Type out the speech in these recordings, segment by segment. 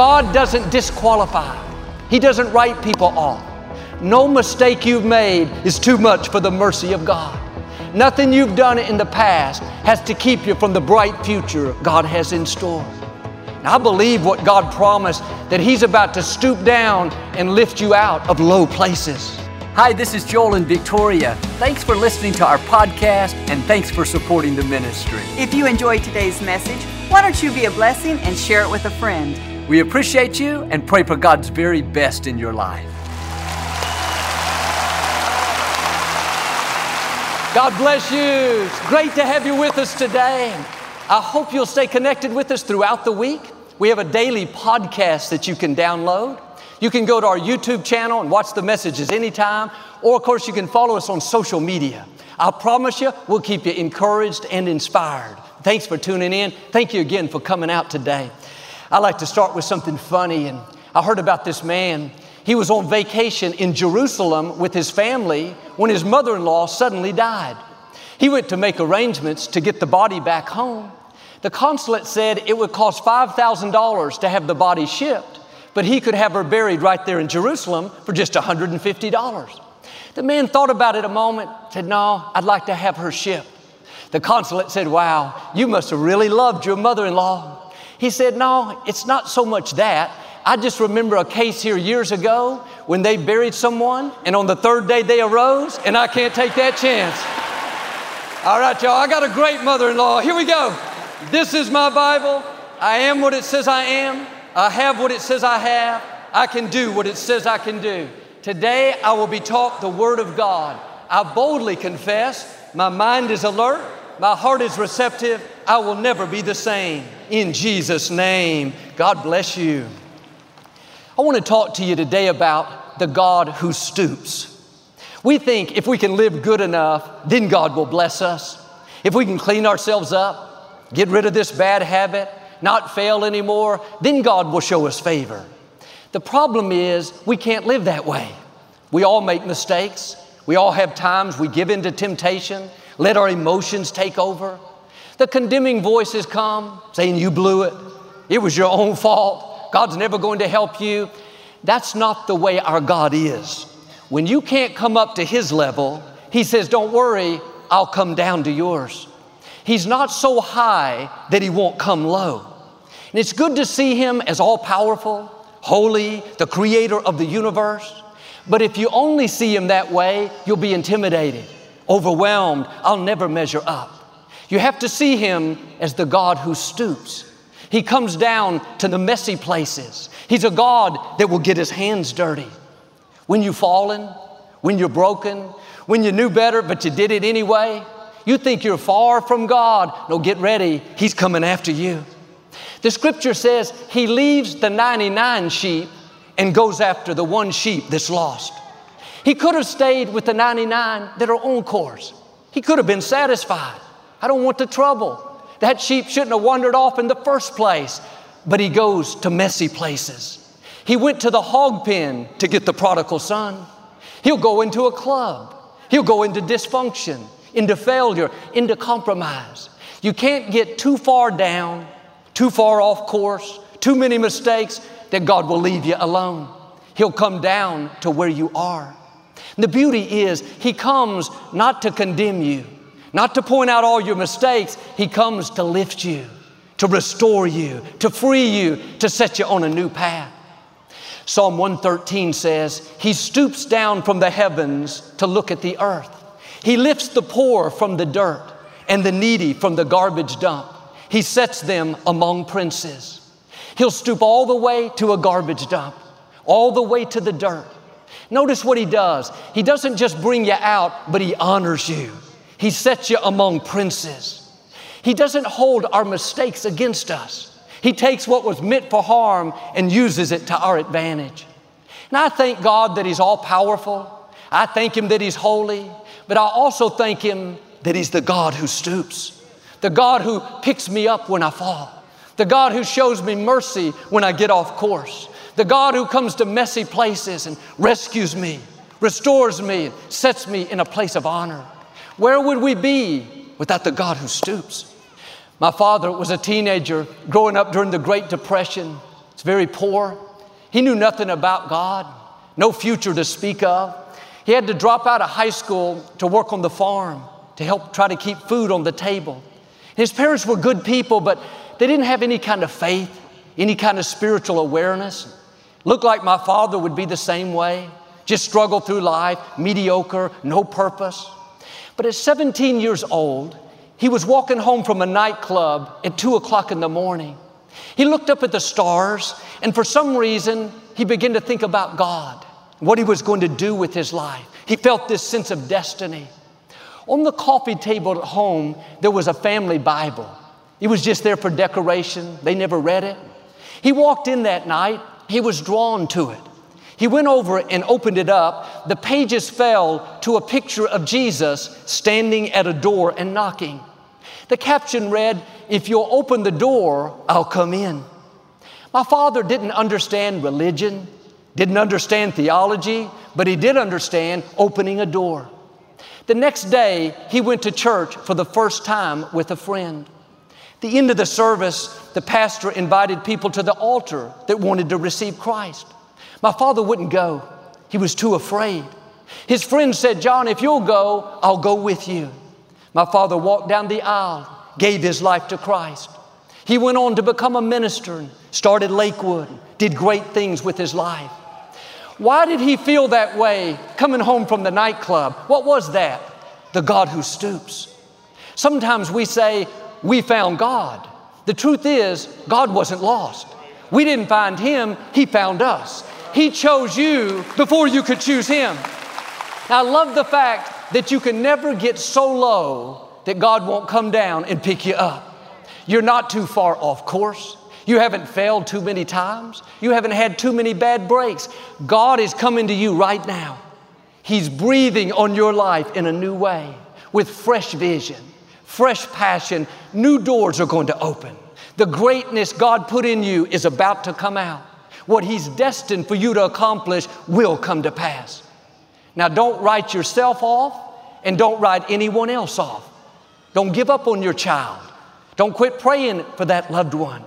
God doesn't disqualify, He doesn't write people off. No mistake you've made is too much for the mercy of God. Nothing you've done in the past has to keep you from the bright future God has in store. And I believe what God promised that He's about to stoop down and lift you out of low places. Hi, this is Joel and Victoria. Thanks for listening to our podcast and thanks for supporting the ministry. If you enjoyed today's message, why don't you be a blessing and share it with a friend? We appreciate you and pray for God's very best in your life. God bless you. It's great to have you with us today. I hope you'll stay connected with us throughout the week. We have a daily podcast that you can download. You can go to our YouTube channel and watch the messages anytime, or of course, you can follow us on social media. I promise you, we'll keep you encouraged and inspired. Thanks for tuning in. Thank you again for coming out today. I like to start with something funny, and I heard about this man. He was on vacation in Jerusalem with his family when his mother in law suddenly died. He went to make arrangements to get the body back home. The consulate said it would cost $5,000 to have the body shipped, but he could have her buried right there in Jerusalem for just $150. The man thought about it a moment, said, No, I'd like to have her shipped. The consulate said, Wow, you must have really loved your mother in law. He said, No, it's not so much that. I just remember a case here years ago when they buried someone and on the third day they arose, and I can't take that chance. All right, y'all, I got a great mother in law. Here we go. This is my Bible. I am what it says I am. I have what it says I have. I can do what it says I can do. Today I will be taught the Word of God. I boldly confess, my mind is alert, my heart is receptive. I will never be the same. In Jesus' name, God bless you. I want to talk to you today about the God who stoops. We think if we can live good enough, then God will bless us. If we can clean ourselves up, get rid of this bad habit, not fail anymore, then God will show us favor. The problem is we can't live that way. We all make mistakes. We all have times we give in to temptation, let our emotions take over. The condemning voices come saying, You blew it. It was your own fault. God's never going to help you. That's not the way our God is. When you can't come up to His level, He says, Don't worry, I'll come down to yours. He's not so high that He won't come low. And it's good to see Him as all powerful, holy, the creator of the universe. But if you only see Him that way, you'll be intimidated, overwhelmed. I'll never measure up. You have to see Him as the God who stoops. He comes down to the messy places. He's a God that will get His hands dirty. When you've fallen, when you're broken, when you knew better but you did it anyway, you think you're far from God. No, get ready. He's coming after you. The scripture says He leaves the 99 sheep and goes after the one sheep that's lost. He could have stayed with the 99 that are on course. He could have been satisfied. I don't want the trouble. That sheep shouldn't have wandered off in the first place. But he goes to messy places. He went to the hog pen to get the prodigal son. He'll go into a club. He'll go into dysfunction, into failure, into compromise. You can't get too far down, too far off course, too many mistakes that God will leave you alone. He'll come down to where you are. And the beauty is, He comes not to condemn you, not to point out all your mistakes. He comes to lift you, to restore you, to free you, to set you on a new path. Psalm 113 says, He stoops down from the heavens to look at the earth. He lifts the poor from the dirt and the needy from the garbage dump. He sets them among princes. He'll stoop all the way to a garbage dump, all the way to the dirt. Notice what he does. He doesn't just bring you out, but he honors you. He sets you among princes. He doesn't hold our mistakes against us. He takes what was meant for harm and uses it to our advantage. And I thank God that He's all powerful. I thank Him that He's holy, but I also thank Him that He's the God who stoops, the God who picks me up when I fall, the God who shows me mercy when I get off course, the God who comes to messy places and rescues me, restores me, and sets me in a place of honor. Where would we be without the God who stoops? My father was a teenager growing up during the Great Depression. It's very poor. He knew nothing about God, no future to speak of. He had to drop out of high school to work on the farm to help try to keep food on the table. His parents were good people, but they didn't have any kind of faith, any kind of spiritual awareness. Looked like my father would be the same way, just struggle through life, mediocre, no purpose. But at 17 years old, he was walking home from a nightclub at 2 o'clock in the morning. He looked up at the stars, and for some reason, he began to think about God, what he was going to do with his life. He felt this sense of destiny. On the coffee table at home, there was a family Bible. It was just there for decoration. They never read it. He walked in that night, he was drawn to it. He went over and opened it up. The pages fell to a picture of Jesus standing at a door and knocking. The caption read, If you'll open the door, I'll come in. My father didn't understand religion, didn't understand theology, but he did understand opening a door. The next day, he went to church for the first time with a friend. The end of the service, the pastor invited people to the altar that wanted to receive Christ. My father wouldn't go, he was too afraid. His friend said, John, if you'll go, I'll go with you. My father walked down the aisle, gave his life to Christ. He went on to become a minister and started Lakewood, did great things with his life. Why did he feel that way coming home from the nightclub? What was that? The God who stoops. Sometimes we say, We found God. The truth is, God wasn't lost. We didn't find Him, He found us. He chose you before you could choose Him. I love the fact that you can never get so low that God won't come down and pick you up. You're not too far off course. You haven't failed too many times. You haven't had too many bad breaks. God is coming to you right now. He's breathing on your life in a new way with fresh vision, fresh passion. New doors are going to open. The greatness God put in you is about to come out. What He's destined for you to accomplish will come to pass. Now, don't write yourself off and don't write anyone else off. Don't give up on your child. Don't quit praying for that loved one.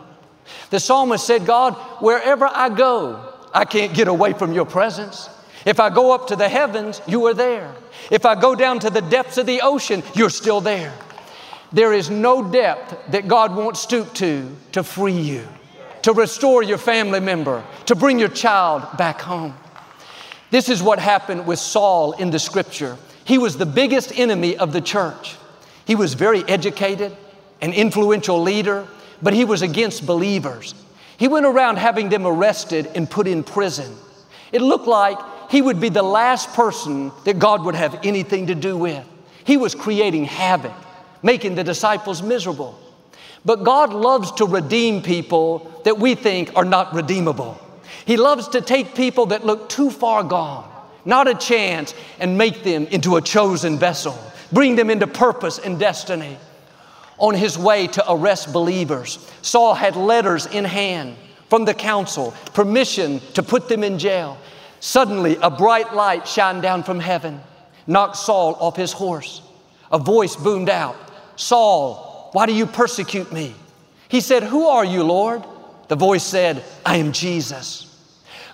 The psalmist said, God, wherever I go, I can't get away from your presence. If I go up to the heavens, you are there. If I go down to the depths of the ocean, you're still there. There is no depth that God won't stoop to to free you, to restore your family member, to bring your child back home. This is what happened with Saul in the scripture. He was the biggest enemy of the church. He was very educated, an influential leader, but he was against believers. He went around having them arrested and put in prison. It looked like he would be the last person that God would have anything to do with. He was creating havoc, making the disciples miserable. But God loves to redeem people that we think are not redeemable. He loves to take people that look too far gone, not a chance, and make them into a chosen vessel, bring them into purpose and destiny on his way to arrest believers. Saul had letters in hand from the council, permission to put them in jail. Suddenly, a bright light shined down from heaven, knocked Saul off his horse. A voice boomed out Saul, why do you persecute me? He said, Who are you, Lord? The voice said, I am Jesus.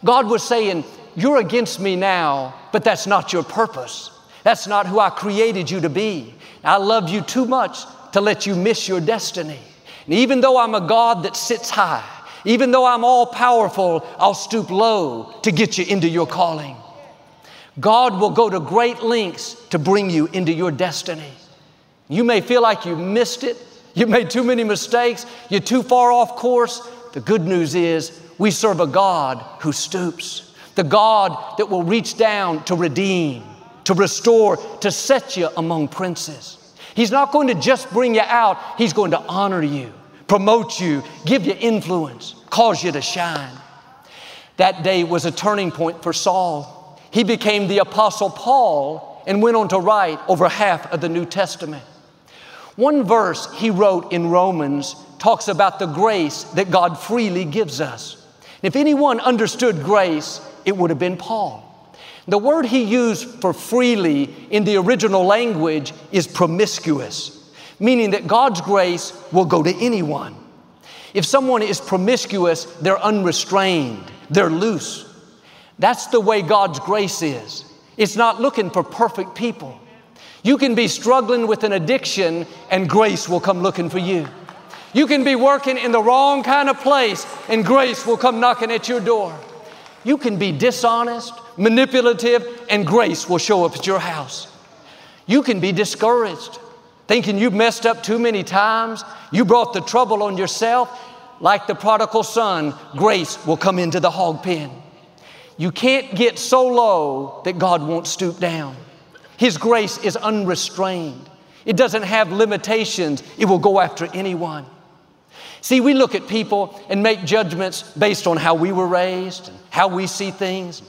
God was saying, You're against me now, but that's not your purpose. That's not who I created you to be. I love you too much to let you miss your destiny. And even though I'm a God that sits high, even though I'm all powerful, I'll stoop low to get you into your calling. God will go to great lengths to bring you into your destiny. You may feel like you missed it, you made too many mistakes, you're too far off course. The good news is we serve a God who stoops, the God that will reach down to redeem, to restore, to set you among princes. He's not going to just bring you out, He's going to honor you, promote you, give you influence, cause you to shine. That day was a turning point for Saul. He became the Apostle Paul and went on to write over half of the New Testament. One verse he wrote in Romans talks about the grace that God freely gives us. If anyone understood grace, it would have been Paul. The word he used for freely in the original language is promiscuous, meaning that God's grace will go to anyone. If someone is promiscuous, they're unrestrained, they're loose. That's the way God's grace is. It's not looking for perfect people. You can be struggling with an addiction and grace will come looking for you. You can be working in the wrong kind of place and grace will come knocking at your door. You can be dishonest, manipulative, and grace will show up at your house. You can be discouraged, thinking you've messed up too many times, you brought the trouble on yourself. Like the prodigal son, grace will come into the hog pen. You can't get so low that God won't stoop down. His grace is unrestrained. It doesn't have limitations. It will go after anyone. See, we look at people and make judgments based on how we were raised and how we see things.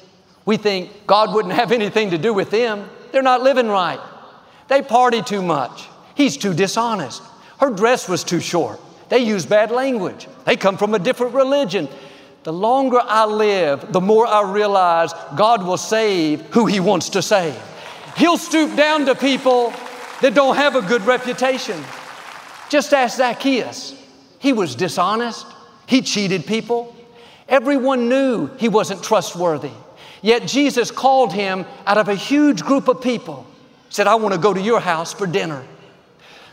We think God wouldn't have anything to do with them. They're not living right. They party too much. He's too dishonest. Her dress was too short. They use bad language. They come from a different religion. The longer I live, the more I realize God will save who He wants to save. He'll stoop down to people that don't have a good reputation. Just ask Zacchaeus. He was dishonest, he cheated people. Everyone knew he wasn't trustworthy. Yet Jesus called him out of a huge group of people, said, I want to go to your house for dinner.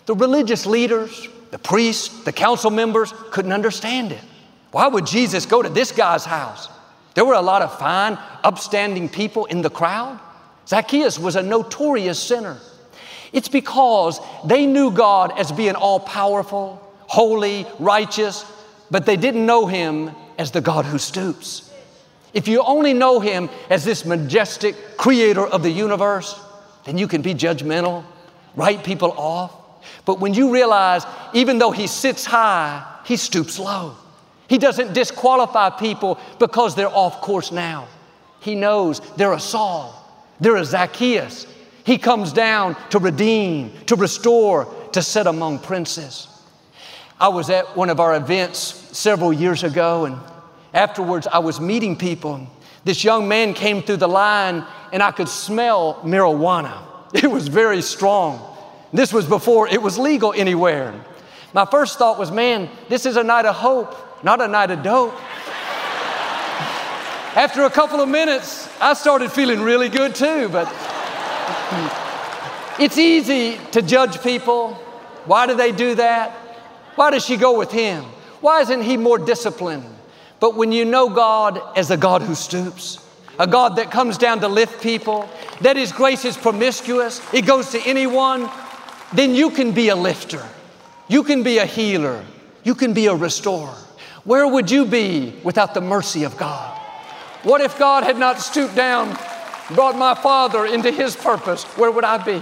The religious leaders, the priests, the council members couldn't understand it. Why would Jesus go to this guy's house? There were a lot of fine, upstanding people in the crowd. Zacchaeus was a notorious sinner. It's because they knew God as being all powerful, holy, righteous, but they didn't know Him as the God who stoops. If you only know Him as this majestic creator of the universe, then you can be judgmental, write people off. But when you realize, even though He sits high, He stoops low. He doesn't disqualify people because they're off course now. He knows they're a Saul, they're Zacchaeus. He comes down to redeem, to restore, to sit among princes. I was at one of our events several years ago, and afterwards I was meeting people. This young man came through the line, and I could smell marijuana. It was very strong. This was before it was legal anywhere. My first thought was, man, this is a night of hope, not a night of dope. After a couple of minutes, I started feeling really good too, but it's easy to judge people. Why do they do that? Why does she go with him? Why isn't he more disciplined? But when you know God as a God who stoops, a God that comes down to lift people, that His grace is promiscuous, it goes to anyone, then you can be a lifter. You can be a healer. You can be a restorer. Where would you be without the mercy of God? What if God had not stooped down, brought my father into His purpose? Where would I be?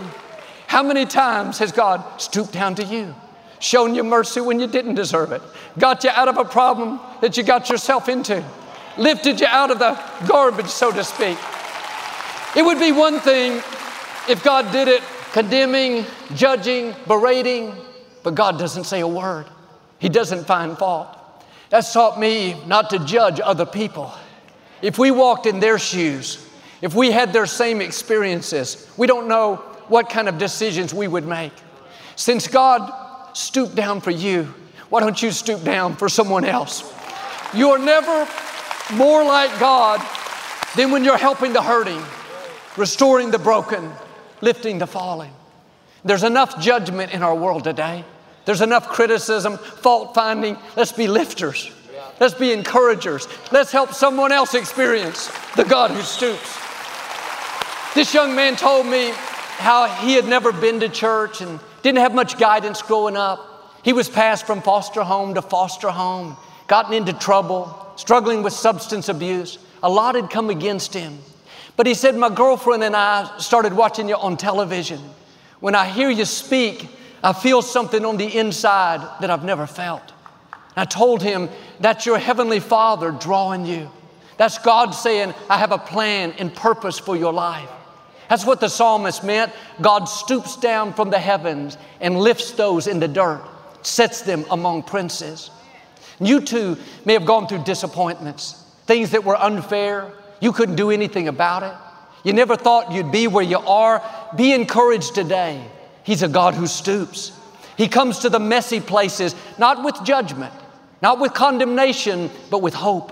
How many times has God stooped down to you? shown you mercy when you didn't deserve it, got you out of a problem that you got yourself into, lifted you out of the garbage, so to speak. It would be one thing if God did it condemning, judging, berating, but God doesn't say a word. He doesn't find fault. That's taught me not to judge other people. If we walked in their shoes, if we had their same experiences, we don't know what kind of decisions we would make. Since God stooped down for you, why don't you stoop down for someone else? You're never more like God than when you're helping the hurting, restoring the broken, lifting the fallen. There's enough judgment in our world today. There's enough criticism, fault finding. Let's be lifters. Let's be encouragers. Let's help someone else experience the God who stoops. This young man told me how he had never been to church and didn't have much guidance growing up. He was passed from foster home to foster home, gotten into trouble, struggling with substance abuse. A lot had come against him. But he said, My girlfriend and I started watching you on television. When I hear you speak, I feel something on the inside that I've never felt. I told him, That's your Heavenly Father drawing you. That's God saying, I have a plan and purpose for your life. That's what the psalmist meant. God stoops down from the heavens and lifts those in the dirt, sets them among princes. You too may have gone through disappointments, things that were unfair. You couldn't do anything about it. You never thought you'd be where you are. Be encouraged today. He's a God who stoops. He comes to the messy places, not with judgment, not with condemnation, but with hope,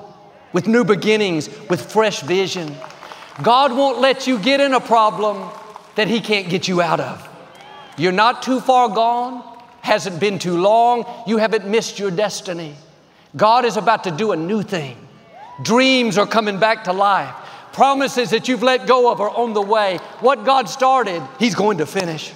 with new beginnings, with fresh vision. God won't let you get in a problem that He can't get you out of. You're not too far gone, hasn't been too long, you haven't missed your destiny. God is about to do a new thing. Dreams are coming back to life. Promises that you've let go of are on the way. What God started, He's going to finish.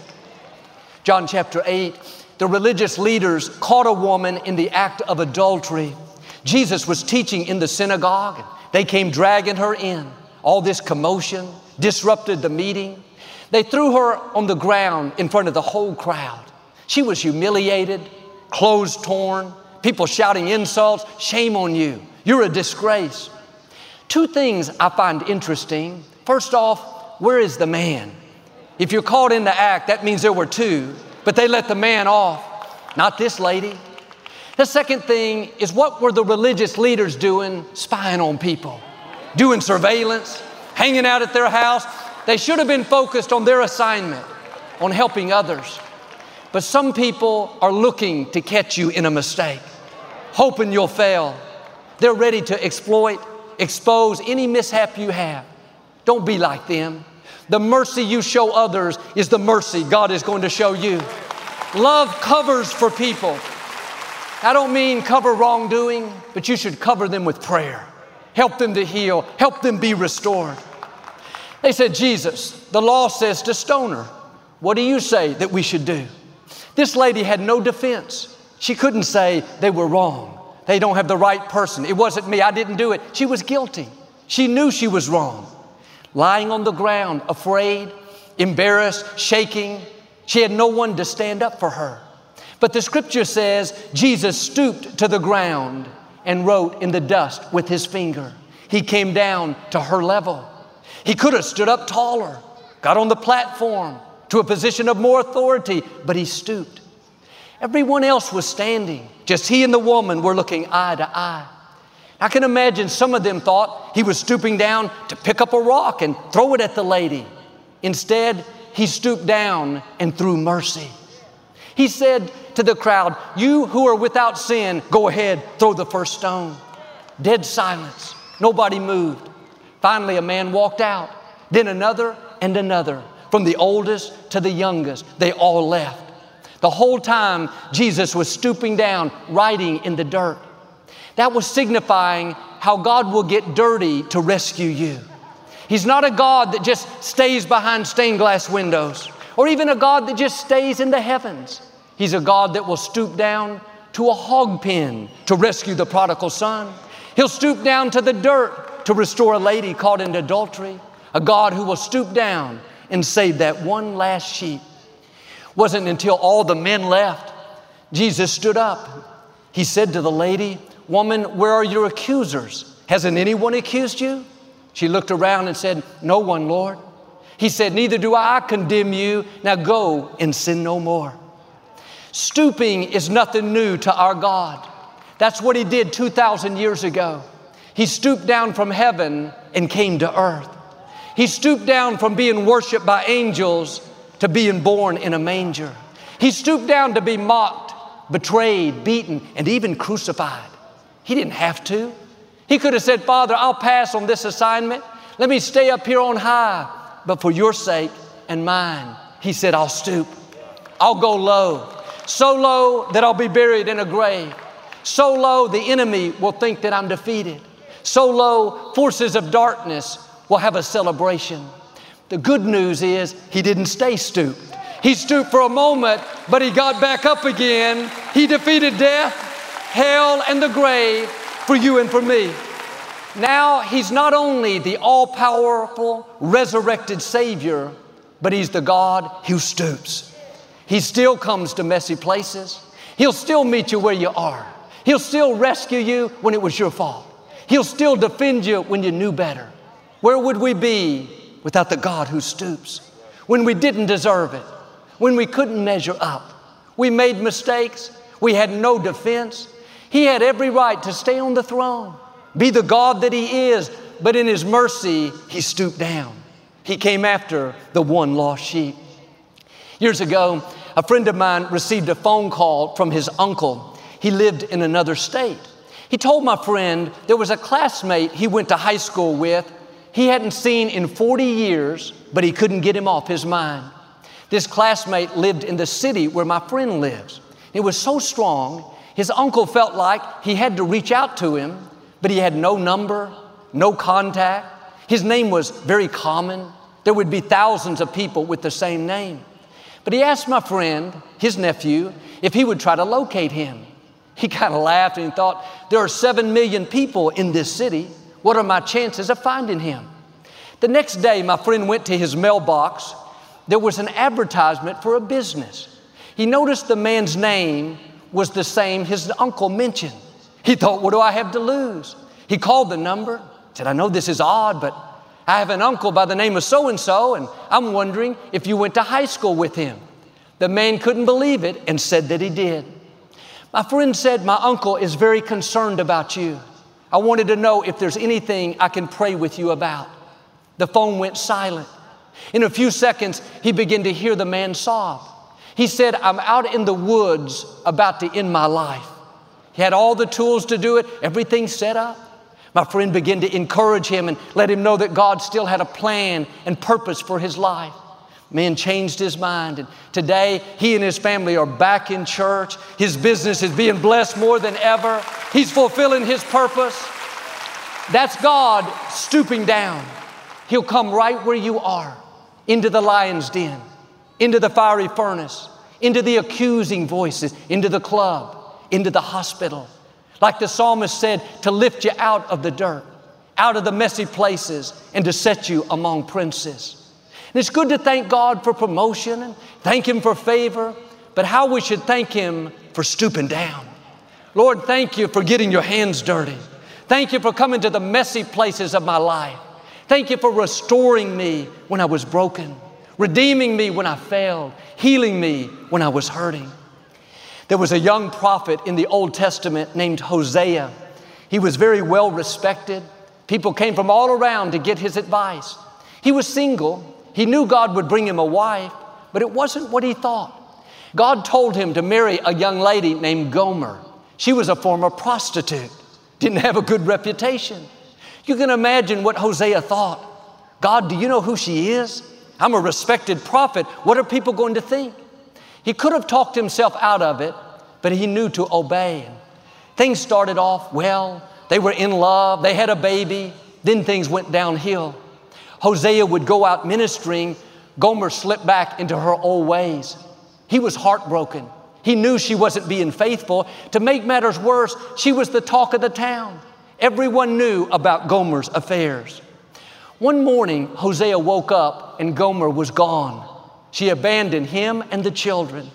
John chapter 8, the religious leaders caught a woman in the act of adultery. Jesus was teaching in the synagogue. They came dragging her in. All this commotion disrupted the meeting. They threw her on the ground in front of the whole crowd. She was humiliated, clothes torn, people shouting insults. Shame on you. You're a disgrace. Two things I find interesting. First off, where is the man? If you're caught in the act, that means there were two, but they let the man off, not this lady. The second thing is what were the religious leaders doing spying on people, doing surveillance, hanging out at their house? They should have been focused on their assignment, on helping others. But some people are looking to catch you in a mistake, hoping you'll fail. They're ready to exploit, expose any mishap you have. Don't be like them. The mercy you show others is the mercy God is going to show you. Love covers for people. I don't mean cover wrongdoing, but you should cover them with prayer. Help them to heal, help them be restored. They said, Jesus, the law says to stone her. What do you say that we should do? This lady had no defense. She couldn't say they were wrong. They don't have the right person. It wasn't me. I didn't do it. She was guilty. She knew she was wrong. Lying on the ground, afraid, embarrassed, shaking. She had no one to stand up for her. But the scripture says Jesus stooped to the ground and wrote in the dust with his finger. He came down to her level. He could have stood up taller, got on the platform to a position of more authority, but he stooped. Everyone else was standing. Just he and the woman were looking eye to eye. I can imagine some of them thought he was stooping down to pick up a rock and throw it at the lady. Instead, he stooped down and threw mercy. He said to the crowd, You who are without sin, go ahead, throw the first stone. Dead silence. Nobody moved. Finally, a man walked out, then another and another. From the oldest to the youngest, they all left. The whole time, Jesus was stooping down, writing in the dirt. That was signifying how God will get dirty to rescue you. He's not a God that just stays behind stained glass windows or even a God that just stays in the heavens. He's a God that will stoop down to a hog pen to rescue the prodigal son. He'll stoop down to the dirt to restore a lady caught in adultery. A God who will stoop down and save that one last sheep. Wasn't until all the men left, Jesus stood up. He said to the lady, Woman, where are your accusers? Hasn't anyone accused you? She looked around and said, No one, Lord. He said, Neither do I condemn you. Now go and sin no more. Stooping is nothing new to our God. That's what He did 2,000 years ago. He stooped down from heaven and came to earth. He stooped down from being worshiped by angels to being born in a manger. He stooped down to be mocked, betrayed, beaten, and even crucified. He didn't have to. He could have said, Father, I'll pass on this assignment. Let me stay up here on high. But for your sake and mine, He said, I'll stoop. I'll go low. So low that I'll be buried in a grave. So low the enemy will think that I'm defeated. So low forces of darkness will have a celebration. The good news is He didn't stay stooped. He stooped for a moment, but He got back up again. He defeated death hell, and the grave for you and for me. Now, He's not only the all powerful, resurrected Savior, but He's the God who stoops. He still comes to messy places. He'll still meet you where you are. He'll still rescue you when it was your fault. He'll still defend you when you knew better. Where would we be without the God who stoops? When we didn't deserve it, when we couldn't measure up, we made mistakes, we had no defense, he had every right to stay on the throne, be the God that He is, but in His mercy, He stooped down. He came after the one lost sheep. Years ago, a friend of mine received a phone call from his uncle. He lived in another state. He told my friend there was a classmate he went to high school with he hadn't seen in 40 years, but he couldn't get him off his mind. This classmate lived in the city where my friend lives. It was so strong, his uncle felt like he had to reach out to him, but he had no number, no contact. His name was very common. There would be thousands of people with the same name. But he asked my friend, his nephew, if he would try to locate him. He kind of laughed and he thought, There are seven million people in this city. What are my chances of finding him? The next day, my friend went to his mailbox. There was an advertisement for a business. He noticed the man's name was the same his uncle mentioned. He thought, What do I have to lose? He called the number, said, I know this is odd, but I have an uncle by the name of so and so, and I'm wondering if you went to high school with him. The man couldn't believe it and said that he did. My friend said, My uncle is very concerned about you. I wanted to know if there's anything I can pray with you about. The phone went silent. In a few seconds, he began to hear the man sob. He said, I'm out in the woods about to end my life. He had all the tools to do it, everything set up. My friend began to encourage him and let him know that God still had a plan and purpose for his life. Man changed his mind, and today he and his family are back in church. His business is being blessed more than ever. He's fulfilling his purpose. That's God stooping down. He'll come right where you are into the lion's den, into the fiery furnace, into the accusing voices, into the club, into the hospital. Like the psalmist said, to lift you out of the dirt, out of the messy places, and to set you among princes. And it's good to thank God for promotion and thank Him for favor, but how we should thank Him for stooping down. Lord, thank you for getting your hands dirty. Thank you for coming to the messy places of my life. Thank you for restoring me when I was broken, redeeming me when I failed, healing me when I was hurting. There was a young prophet in the Old Testament named Hosea. He was very well respected. People came from all around to get his advice. He was single, he knew God would bring him a wife, but it wasn't what he thought. God told him to marry a young lady named Gomer. She was a former prostitute, didn't have a good reputation. You can imagine what Hosea thought. God, do you know who she is? I'm a respected prophet. What are people going to think? He could have talked himself out of it, but he knew to obey. Things started off well. They were in love. They had a baby. Then things went downhill. Hosea would go out ministering, Gomer slipped back into her old ways. He was heartbroken. He knew she wasn't being faithful. To make matters worse, she was the talk of the town. Everyone knew about Gomer's affairs. One morning, Hosea woke up and Gomer was gone. She abandoned him and the children.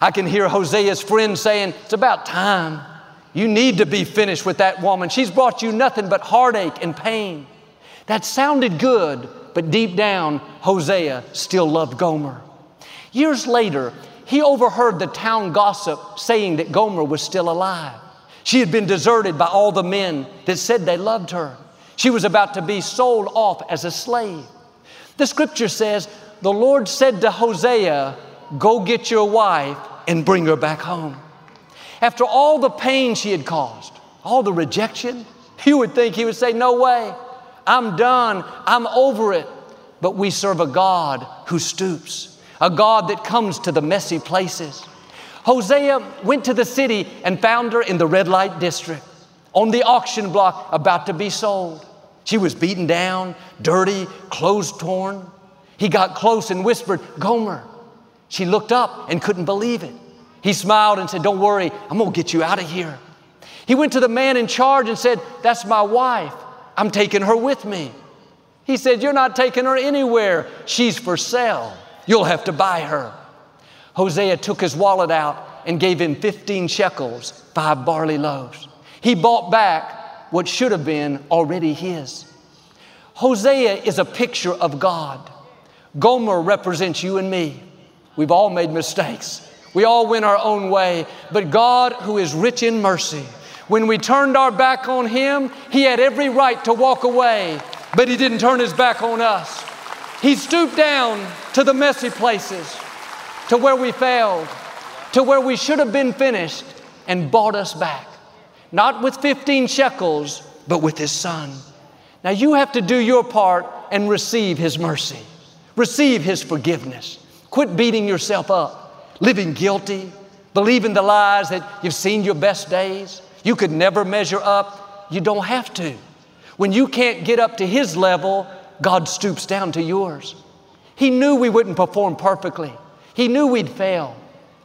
I can hear Hosea's friends saying, It's about time. You need to be finished with that woman. She's brought you nothing but heartache and pain. That sounded good, but deep down, Hosea still loved Gomer. Years later, he overheard the town gossip saying that Gomer was still alive. She had been deserted by all the men that said they loved her. She was about to be sold off as a slave. The scripture says, The Lord said to Hosea, Go get your wife and bring her back home. After all the pain she had caused, all the rejection, you would think he would say, No way. I'm done. I'm over it. But we serve a God who stoops, a God that comes to the messy places. Hosea went to the city and found her in the red light district on the auction block about to be sold. She was beaten down, dirty, clothes torn. He got close and whispered, Gomer. She looked up and couldn't believe it. He smiled and said, Don't worry, I'm gonna get you out of here. He went to the man in charge and said, That's my wife. I'm taking her with me. He said, You're not taking her anywhere. She's for sale. You'll have to buy her. Hosea took his wallet out and gave him 15 shekels, five barley loaves. He bought back what should have been already his. Hosea is a picture of God. Gomer represents you and me. We've all made mistakes. We all went our own way. But God, who is rich in mercy, when we turned our back on Him, He had every right to walk away, but He didn't turn His back on us. He stooped down to the messy places, to where we failed, to where we should have been finished, and bought us back. Not with 15 shekels, but with His Son. Now you have to do your part and receive His mercy, receive His forgiveness. Quit beating yourself up, living guilty, believing the lies that you've seen your best days. You could never measure up. You don't have to. When you can't get up to His level, God stoops down to yours. He knew we wouldn't perform perfectly. He knew we'd fail,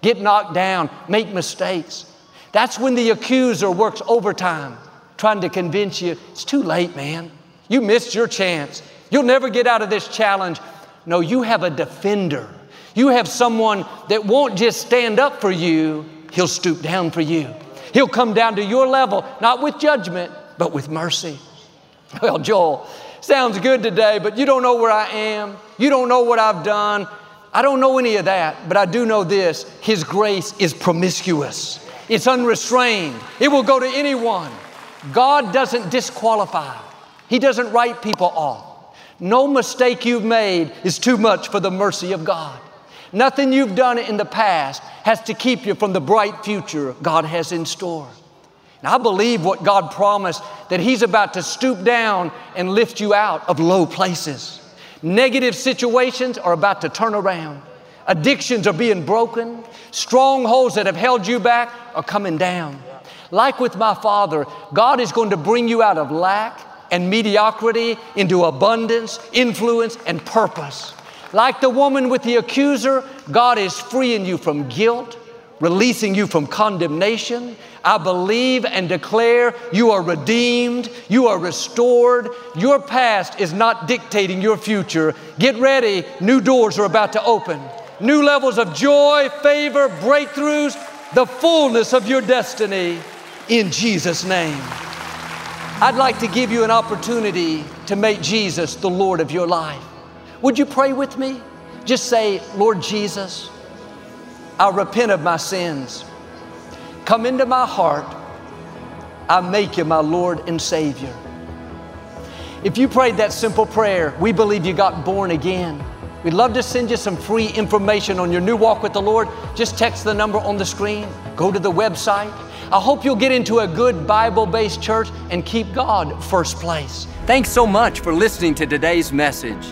get knocked down, make mistakes. That's when the accuser works overtime, trying to convince you it's too late, man. You missed your chance. You'll never get out of this challenge. No, you have a defender. You have someone that won't just stand up for you, he'll stoop down for you. He'll come down to your level, not with judgment, but with mercy. Well, Joel, sounds good today, but you don't know where I am. You don't know what I've done. I don't know any of that, but I do know this His grace is promiscuous, it's unrestrained, it will go to anyone. God doesn't disqualify, He doesn't write people off. No mistake you've made is too much for the mercy of God. Nothing you've done in the past has to keep you from the bright future God has in store. And I believe what God promised that He's about to stoop down and lift you out of low places. Negative situations are about to turn around. Addictions are being broken. Strongholds that have held you back are coming down. Like with my father, God is going to bring you out of lack and mediocrity into abundance, influence, and purpose. Like the woman with the accuser, God is freeing you from guilt, releasing you from condemnation. I believe and declare you are redeemed, you are restored. Your past is not dictating your future. Get ready, new doors are about to open. New levels of joy, favor, breakthroughs, the fullness of your destiny in Jesus' name. I'd like to give you an opportunity to make Jesus the Lord of your life. Would you pray with me? Just say, Lord Jesus, I repent of my sins. Come into my heart. I make you my Lord and Savior. If you prayed that simple prayer, we believe you got born again. We'd love to send you some free information on your new walk with the Lord. Just text the number on the screen, go to the website. I hope you'll get into a good Bible based church and keep God first place. Thanks so much for listening to today's message.